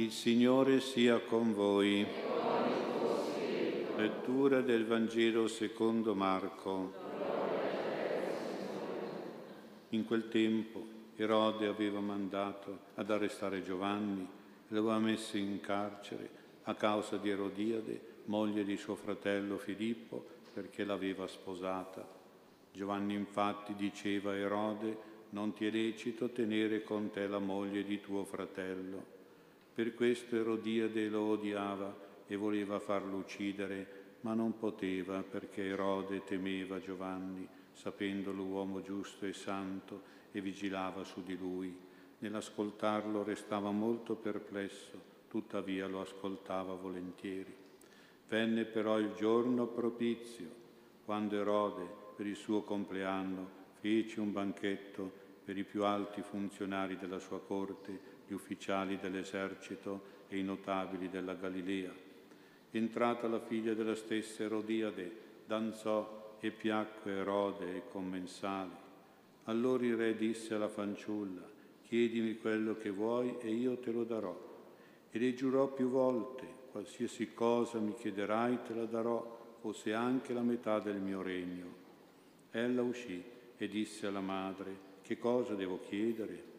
Il Signore sia con voi. Lettura del Vangelo secondo Marco. In quel tempo Erode aveva mandato ad arrestare Giovanni e lo aveva messo in carcere a causa di Erodiade, moglie di suo fratello Filippo, perché l'aveva sposata. Giovanni infatti diceva a Erode, non ti è lecito tenere con te la moglie di tuo fratello. Per questo Erodiade lo odiava e voleva farlo uccidere, ma non poteva perché Erode temeva Giovanni, sapendolo uomo giusto e santo, e vigilava su di lui. Nell'ascoltarlo restava molto perplesso, tuttavia lo ascoltava volentieri. Venne però il giorno propizio, quando Erode, per il suo compleanno, fece un banchetto per i più alti funzionari della sua corte gli ufficiali dell'esercito e i notabili della Galilea. Entrata la figlia della stessa Erodiade, danzò e piacque Erode e commensali. Allora il re disse alla fanciulla, chiedimi quello che vuoi e io te lo darò. E le giurò più volte, qualsiasi cosa mi chiederai te la darò, fosse anche la metà del mio regno. Ella uscì e disse alla madre, che cosa devo chiedere?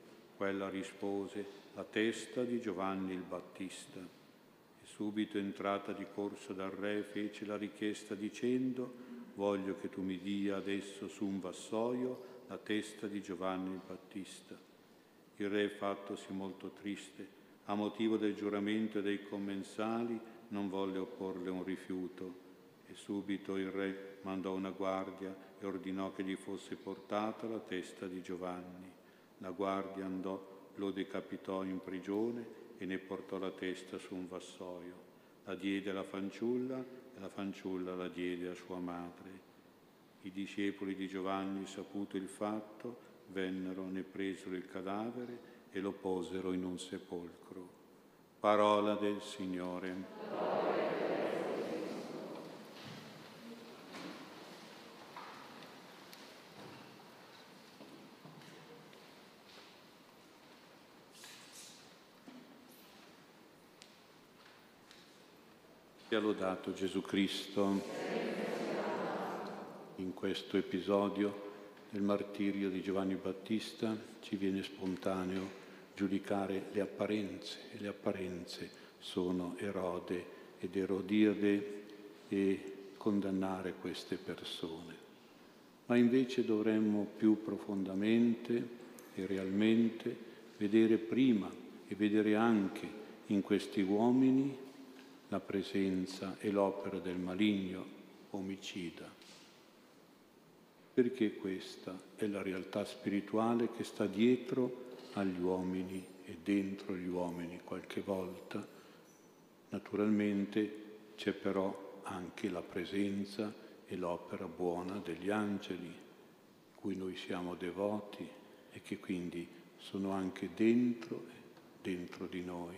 Quella rispose, la testa di Giovanni il Battista. E subito entrata di corso dal re fece la richiesta dicendo, voglio che tu mi dia adesso su un vassoio la testa di Giovanni il Battista. Il re, fattosi molto triste, a motivo del giuramento e dei commensali, non volle opporle un rifiuto. E subito il re mandò una guardia e ordinò che gli fosse portata la testa di Giovanni. La guardia andò lo decapitò in prigione e ne portò la testa su un vassoio. La diede alla fanciulla e la fanciulla la diede a sua madre. I discepoli di Giovanni, saputo il fatto, vennero, ne presero il cadavere e lo posero in un sepolcro. Parola del Signore. Lodato Gesù Cristo in questo episodio del martirio di Giovanni Battista ci viene spontaneo giudicare le apparenze e le apparenze sono Erode ed Erodiade e condannare queste persone. Ma invece dovremmo più profondamente e realmente vedere prima e vedere anche in questi uomini la presenza e l'opera del maligno omicida, perché questa è la realtà spirituale che sta dietro agli uomini e dentro gli uomini qualche volta. Naturalmente c'è però anche la presenza e l'opera buona degli angeli, cui noi siamo devoti e che quindi sono anche dentro, dentro di noi.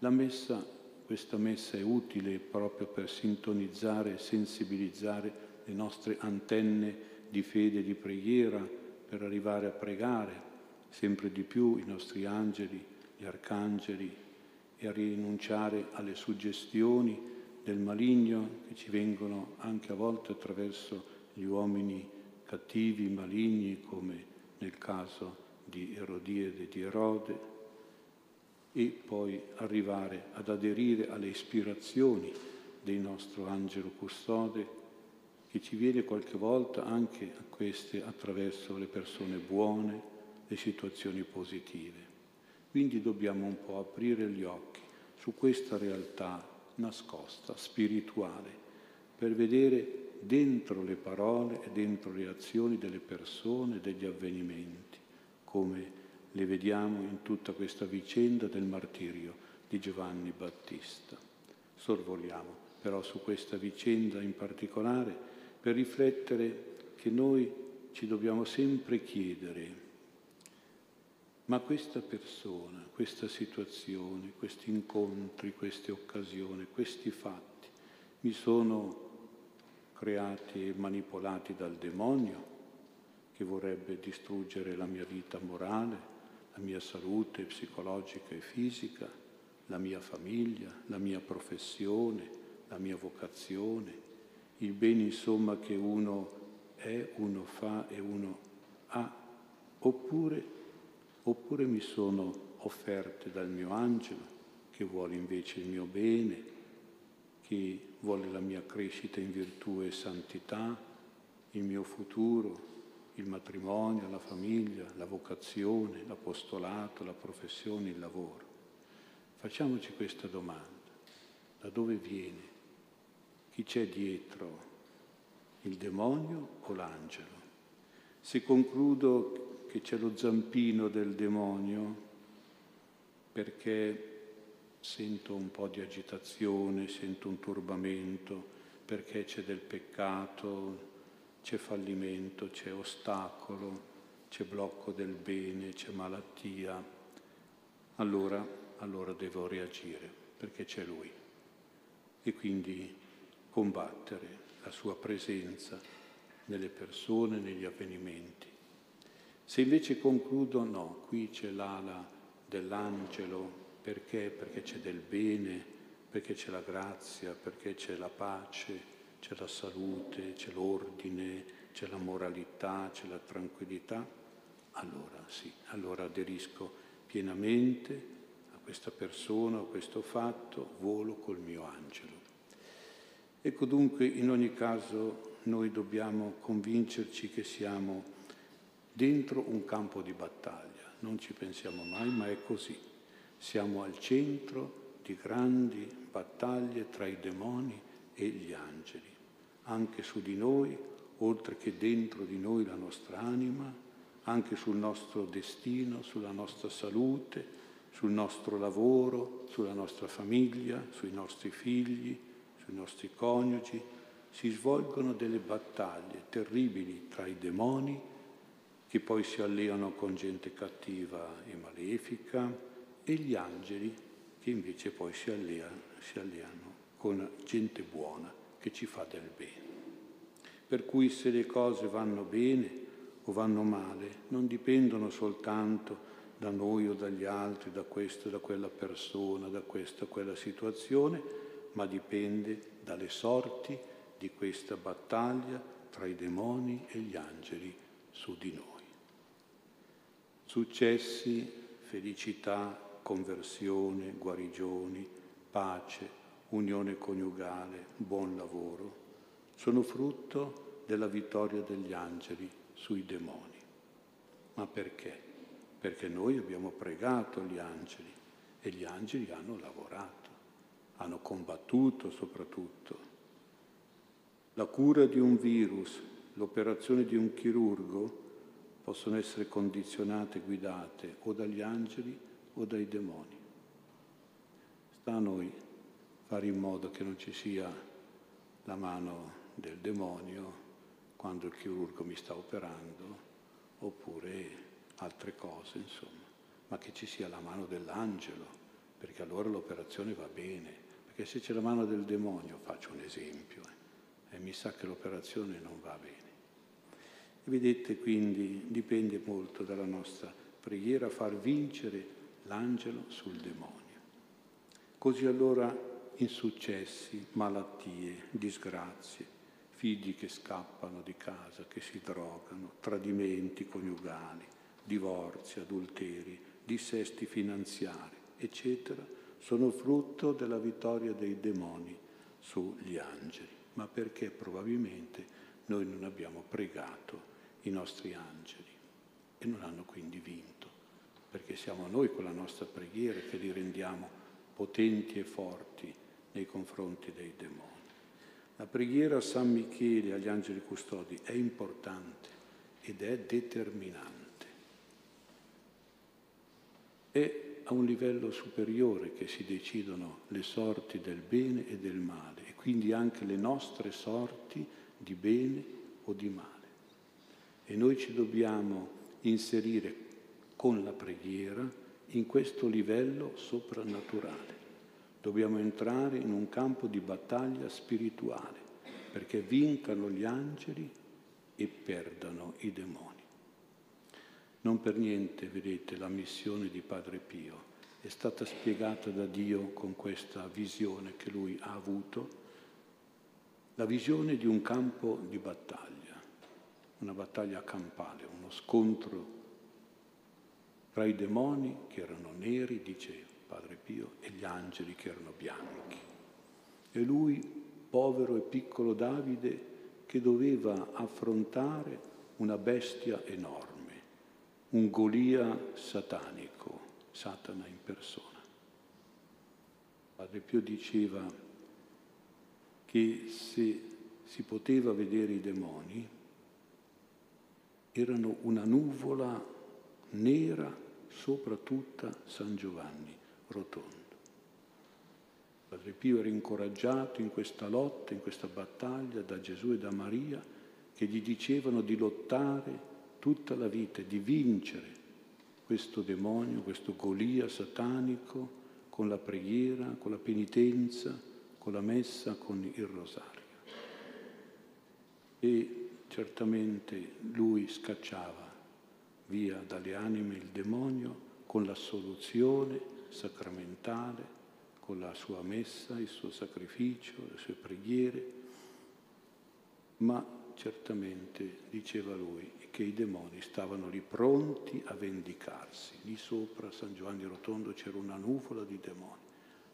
La messa questa messa è utile proprio per sintonizzare e sensibilizzare le nostre antenne di fede e di preghiera, per arrivare a pregare sempre di più i nostri angeli, gli arcangeli e a rinunciare alle suggestioni del maligno che ci vengono anche a volte attraverso gli uomini cattivi, maligni, come nel caso di Erodiede e di Erode, e poi arrivare ad aderire alle ispirazioni del nostro angelo custode che ci viene qualche volta anche a queste attraverso le persone buone, le situazioni positive. Quindi dobbiamo un po' aprire gli occhi su questa realtà nascosta, spirituale, per vedere dentro le parole e dentro le azioni delle persone, degli avvenimenti, come le vediamo in tutta questa vicenda del martirio di Giovanni Battista. Sorvoliamo però su questa vicenda in particolare per riflettere che noi ci dobbiamo sempre chiedere, ma questa persona, questa situazione, questi incontri, queste occasioni, questi fatti mi sono creati e manipolati dal demonio che vorrebbe distruggere la mia vita morale, mia salute psicologica e fisica, la mia famiglia, la mia professione, la mia vocazione, il bene insomma che uno è, uno fa e uno ha, oppure, oppure mi sono offerte dal mio angelo che vuole invece il mio bene, che vuole la mia crescita in virtù e santità, il mio futuro, il matrimonio, la famiglia, la vocazione, l'apostolato, la professione, il lavoro. Facciamoci questa domanda. Da dove viene? Chi c'è dietro? Il demonio o l'angelo? Se concludo che c'è lo zampino del demonio, perché sento un po' di agitazione, sento un turbamento, perché c'è del peccato, c'è fallimento, c'è ostacolo, c'è blocco del bene, c'è malattia, allora, allora devo reagire perché c'è Lui e quindi combattere la sua presenza nelle persone, negli avvenimenti. Se invece concludo, no, qui c'è l'ala dell'angelo, perché? Perché c'è del bene, perché c'è la grazia, perché c'è la pace, c'è la salute, c'è l'ordine, c'è la moralità, c'è la tranquillità, allora sì, allora aderisco pienamente a questa persona, a questo fatto, volo col mio angelo. Ecco dunque, in ogni caso, noi dobbiamo convincerci che siamo dentro un campo di battaglia, non ci pensiamo mai, ma è così. Siamo al centro di grandi battaglie tra i demoni e gli angeli anche su di noi, oltre che dentro di noi la nostra anima, anche sul nostro destino, sulla nostra salute, sul nostro lavoro, sulla nostra famiglia, sui nostri figli, sui nostri coniugi. Si svolgono delle battaglie terribili tra i demoni, che poi si alleano con gente cattiva e malefica, e gli angeli, che invece poi si alleano, si alleano con gente buona che ci fa del bene. Per cui se le cose vanno bene o vanno male, non dipendono soltanto da noi o dagli altri, da questa o da quella persona, da questa o quella situazione, ma dipende dalle sorti di questa battaglia tra i demoni e gli angeli su di noi. Successi, felicità, conversione, guarigioni, pace, unione coniugale, buon lavoro, sono frutto della vittoria degli angeli sui demoni. Ma perché? Perché noi abbiamo pregato gli angeli e gli angeli hanno lavorato, hanno combattuto soprattutto. La cura di un virus, l'operazione di un chirurgo possono essere condizionate guidate o dagli angeli o dai demoni. Sta a noi fare in modo che non ci sia la mano del demonio quando il chirurgo mi sta operando, oppure altre cose, insomma, ma che ci sia la mano dell'angelo, perché allora l'operazione va bene, perché se c'è la mano del demonio, faccio un esempio, eh, e mi sa che l'operazione non va bene. vedete quindi dipende molto dalla nostra preghiera far vincere l'angelo sul demonio. Così allora insuccessi, malattie, disgrazie, figli che scappano di casa, che si drogano, tradimenti coniugali, divorzi, adulteri, dissesti finanziari, eccetera, sono frutto della vittoria dei demoni sugli angeli, ma perché? Probabilmente noi non abbiamo pregato i nostri angeli e non hanno quindi vinto, perché siamo noi con la nostra preghiera che li rendiamo potenti e forti nei confronti dei demoni. La preghiera a San Michele e agli angeli custodi è importante ed è determinante. È a un livello superiore che si decidono le sorti del bene e del male e quindi anche le nostre sorti di bene o di male. E noi ci dobbiamo inserire con la preghiera in questo livello soprannaturale. Dobbiamo entrare in un campo di battaglia spirituale perché vincano gli angeli e perdano i demoni. Non per niente, vedete, la missione di Padre Pio è stata spiegata da Dio con questa visione che lui ha avuto, la visione di un campo di battaglia, una battaglia campale, uno scontro tra i demoni che erano neri, dice Padre Pio, e gli angeli che erano bianchi. E lui, povero e piccolo Davide, che doveva affrontare una bestia enorme, un Golia satanico, Satana in persona. Padre Pio diceva che se si poteva vedere i demoni, erano una nuvola nera sopra tutta San Giovanni rotondo. Padre Pio era incoraggiato in questa lotta, in questa battaglia da Gesù e da Maria, che gli dicevano di lottare tutta la vita, di vincere questo demonio, questo Golia satanico, con la preghiera, con la penitenza, con la messa, con il rosario. E certamente lui scacciava via dalle anime il demonio con l'assoluzione sacramentale, con la sua messa, il suo sacrificio, le sue preghiere, ma certamente, diceva lui, che i demoni stavano lì pronti a vendicarsi. Lì sopra San Giovanni Rotondo c'era una nuvola di demoni.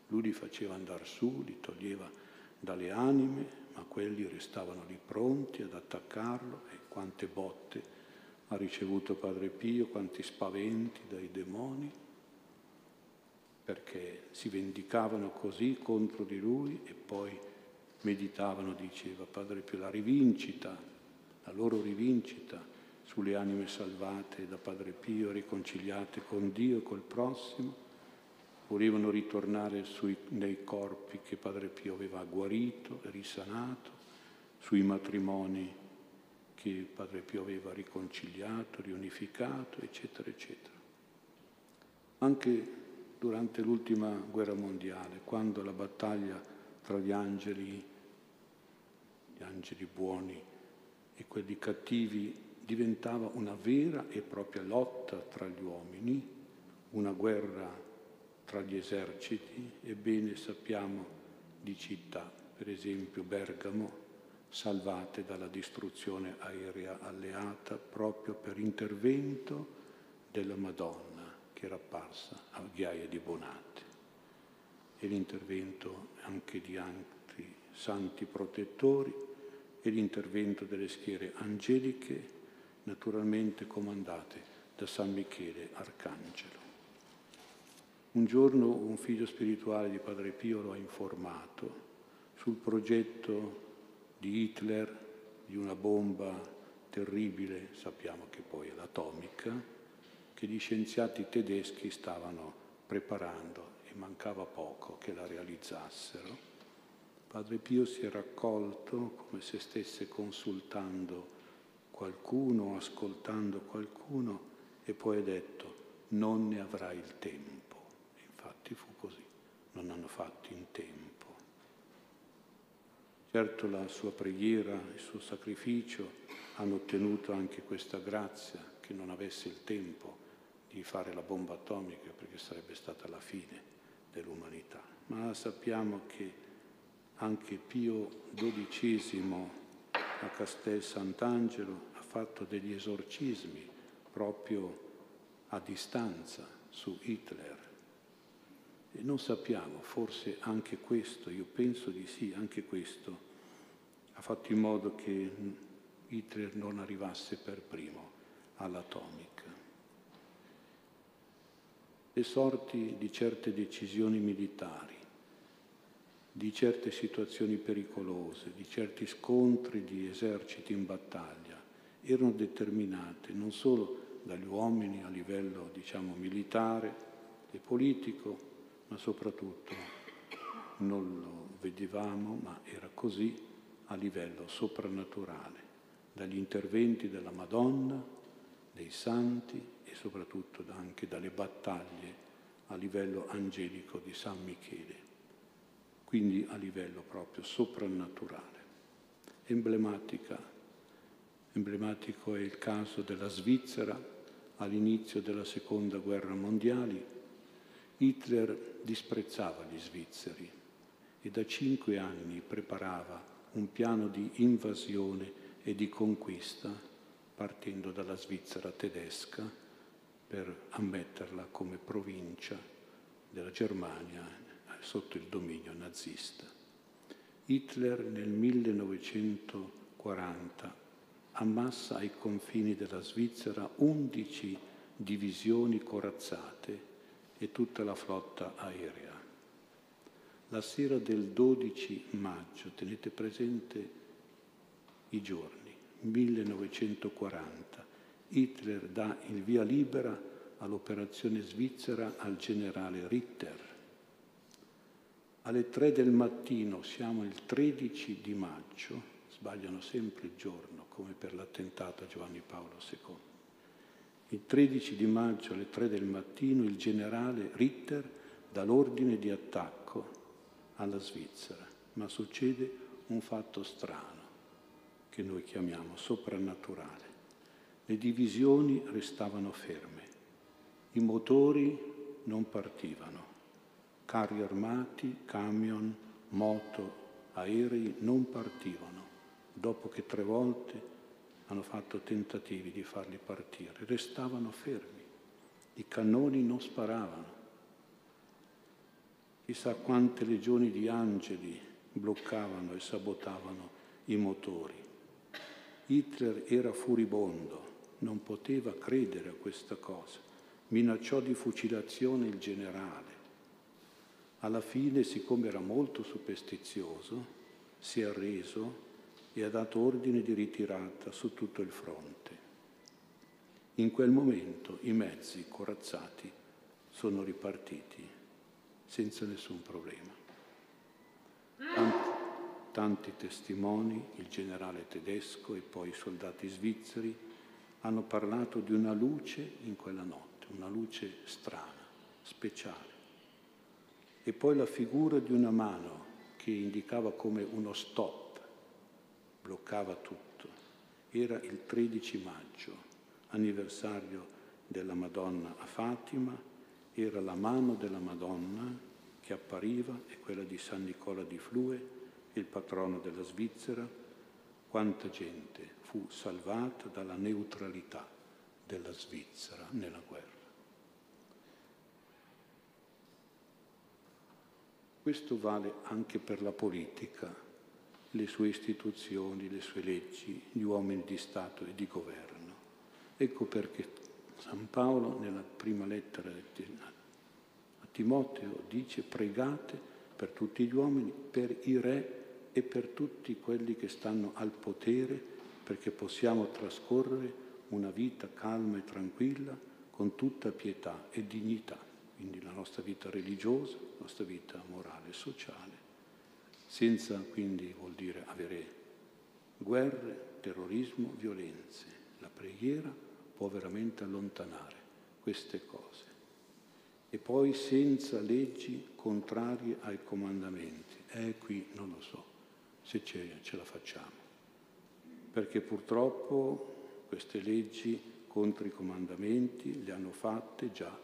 Lui li faceva andare su, li toglieva dalle anime, ma quelli restavano lì pronti ad attaccarlo e quante botte ha ricevuto Padre Pio, quanti spaventi dai demoni, perché si vendicavano così contro di lui e poi meditavano, diceva Padre Pio, la rivincita, la loro rivincita sulle anime salvate da Padre Pio, riconciliate con Dio e col prossimo, volevano ritornare sui, nei corpi che Padre Pio aveva guarito risanato, sui matrimoni che Padre Pio aveva riconciliato, riunificato, eccetera, eccetera. Anche durante l'ultima guerra mondiale, quando la battaglia tra gli angeli, gli angeli buoni e quelli cattivi diventava una vera e propria lotta tra gli uomini, una guerra tra gli eserciti, ebbene sappiamo di città, per esempio Bergamo, salvate dalla distruzione aerea alleata proprio per intervento della Madonna era apparsa a Ghiaia di Bonate e l'intervento anche di altri santi protettori e l'intervento delle schiere angeliche naturalmente comandate da San Michele Arcangelo. Un giorno un figlio spirituale di Padre Pio lo ha informato sul progetto di Hitler, di una bomba terribile, sappiamo che poi è l'atomica, che gli scienziati tedeschi stavano preparando e mancava poco che la realizzassero. Padre Pio si è raccolto come se stesse consultando qualcuno, ascoltando qualcuno e poi ha detto non ne avrai il tempo. Infatti fu così, non hanno fatto in tempo. Certo la sua preghiera, il suo sacrificio hanno ottenuto anche questa grazia che non avesse il tempo di fare la bomba atomica perché sarebbe stata la fine dell'umanità. Ma sappiamo che anche Pio XII a Castel Sant'Angelo ha fatto degli esorcismi proprio a distanza su Hitler. E non sappiamo, forse anche questo, io penso di sì, anche questo ha fatto in modo che Hitler non arrivasse per primo all'atomica. Le sorti di certe decisioni militari, di certe situazioni pericolose, di certi scontri di eserciti in battaglia, erano determinate non solo dagli uomini a livello, diciamo, militare e politico, ma soprattutto non lo vedevamo, ma era così a livello soprannaturale, dagli interventi della Madonna, dei santi e soprattutto anche dalle battaglie a livello angelico di San Michele, quindi a livello proprio soprannaturale. Emblematica, emblematico è il caso della Svizzera all'inizio della seconda guerra mondiale, Hitler disprezzava gli svizzeri e da cinque anni preparava un piano di invasione e di conquista partendo dalla Svizzera tedesca per ammetterla come provincia della Germania sotto il dominio nazista. Hitler nel 1940 ammassa ai confini della Svizzera 11 divisioni corazzate e tutta la flotta aerea. La sera del 12 maggio, tenete presente i giorni, 1940, Hitler dà il via libera all'operazione svizzera al generale Ritter. Alle 3 del mattino, siamo il 13 di maggio, sbagliano sempre il giorno, come per l'attentato a Giovanni Paolo II. Il 13 di maggio alle 3 del mattino il generale Ritter dà l'ordine di attacco alla Svizzera, ma succede un fatto strano che noi chiamiamo soprannaturale. Le divisioni restavano ferme, i motori non partivano, carri armati, camion, moto, aerei non partivano, dopo che tre volte hanno fatto tentativi di farli partire, restavano fermi, i cannoni non sparavano. Chissà quante legioni di angeli bloccavano e sabotavano i motori. Hitler era furibondo, non poteva credere a questa cosa, minacciò di fucilazione il generale. Alla fine, siccome era molto superstizioso, si è arreso e ha dato ordine di ritirata su tutto il fronte. In quel momento i mezzi corazzati sono ripartiti senza nessun problema. Tanti, testimoni, il generale tedesco e poi i soldati svizzeri, hanno parlato di una luce in quella notte, una luce strana, speciale. E poi la figura di una mano che indicava come uno stop bloccava tutto. Era il 13 maggio, anniversario della Madonna a Fatima, era la mano della Madonna che appariva e quella di San Nicola di Flue, il patrono della Svizzera. Quanta gente fu salvata dalla neutralità della Svizzera nella guerra. Questo vale anche per la politica le sue istituzioni, le sue leggi, gli uomini di Stato e di governo. Ecco perché San Paolo nella prima lettera a Timoteo dice pregate per tutti gli uomini, per i re e per tutti quelli che stanno al potere, perché possiamo trascorrere una vita calma e tranquilla con tutta pietà e dignità, quindi la nostra vita religiosa, la nostra vita morale e sociale senza quindi vuol dire avere guerre, terrorismo, violenze. La preghiera può veramente allontanare queste cose. E poi senza leggi contrarie ai comandamenti. Eh, qui non lo so se ce, ce la facciamo. Perché purtroppo queste leggi contro i comandamenti le hanno fatte già,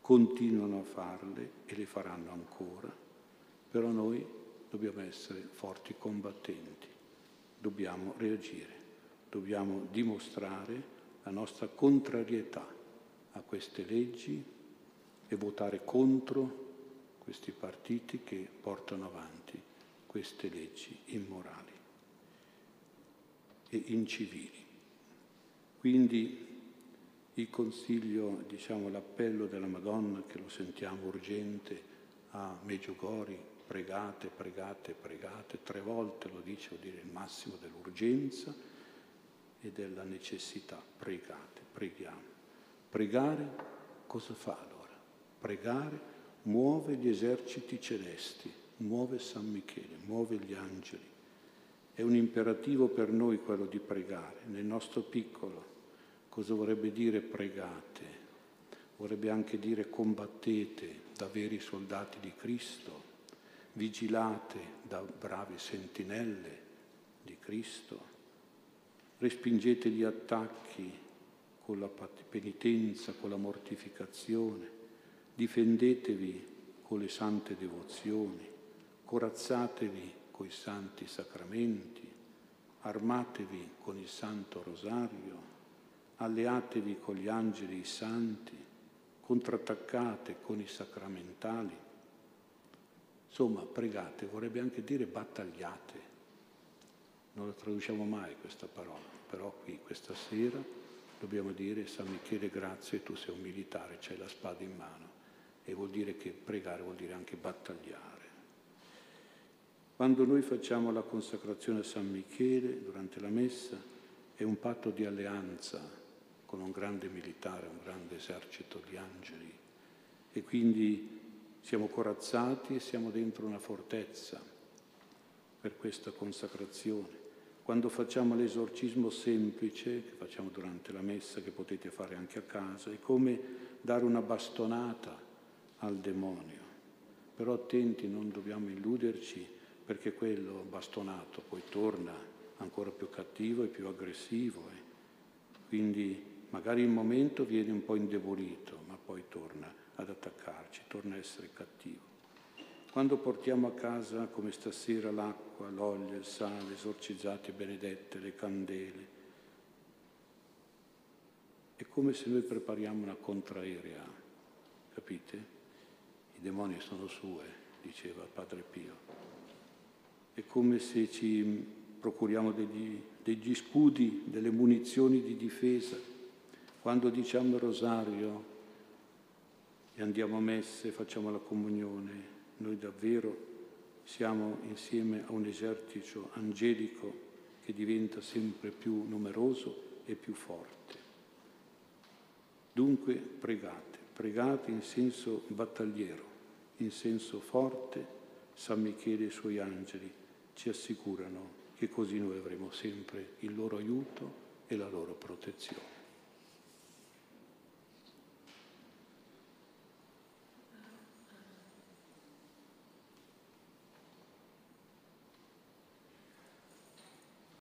continuano a farle e le faranno ancora. Però noi dobbiamo essere forti combattenti, dobbiamo reagire, dobbiamo dimostrare la nostra contrarietà a queste leggi e votare contro questi partiti che portano avanti queste leggi immorali e incivili. Quindi il consiglio, diciamo l'appello della Madonna che lo sentiamo urgente a Meggiugori, pregate, pregate, pregate, tre volte lo dice, vuol dire il massimo dell'urgenza e della necessità, pregate, preghiamo. Pregare cosa fa allora? Pregare muove gli eserciti celesti, muove San Michele, muove gli angeli. È un imperativo per noi quello di pregare, nel nostro piccolo. Cosa vorrebbe dire pregate? Vorrebbe anche dire combattete da veri soldati di Cristo, vigilate da bravi sentinelle di Cristo, respingete gli attacchi con la penitenza, con la mortificazione, difendetevi con le sante devozioni, corazzatevi con i santi sacramenti, armatevi con il Santo Rosario, alleatevi con gli angeli santi, contrattaccate con i sacramentali. Insomma, pregate, vorrebbe anche dire battagliate. Non la traduciamo mai questa parola, però qui questa sera dobbiamo dire San Michele grazie, tu sei un militare, c'hai la spada in mano e vuol dire che pregare vuol dire anche battagliare. Quando noi facciamo la consacrazione a San Michele durante la messa è un patto di alleanza con un grande militare, un grande esercito di angeli e quindi siamo corazzati e siamo dentro una fortezza per questa consacrazione. Quando facciamo l'esorcismo semplice, che facciamo durante la messa, che potete fare anche a casa, è come dare una bastonata al demonio. Però attenti, non dobbiamo illuderci perché quello bastonato poi torna ancora più cattivo e più aggressivo. Eh. Quindi magari il momento viene un po' indebolito, ma poi torna ad attaccarci, torna a essere cattivo. Quando portiamo a casa, come stasera, l'acqua, l'olio, il sale, esorcizzate, benedette, le candele, è come se noi prepariamo una contraerea, capite? I demoni sono sue, diceva Padre Pio è come se ci procuriamo degli, degli scudi, delle munizioni di difesa. Quando diciamo il rosario e andiamo a messe, facciamo la comunione, noi davvero siamo insieme a un esercito angelico che diventa sempre più numeroso e più forte. Dunque pregate, pregate in senso battagliero, in senso forte, San Michele e i suoi angeli ci assicurano che così noi avremo sempre il loro aiuto e la loro protezione.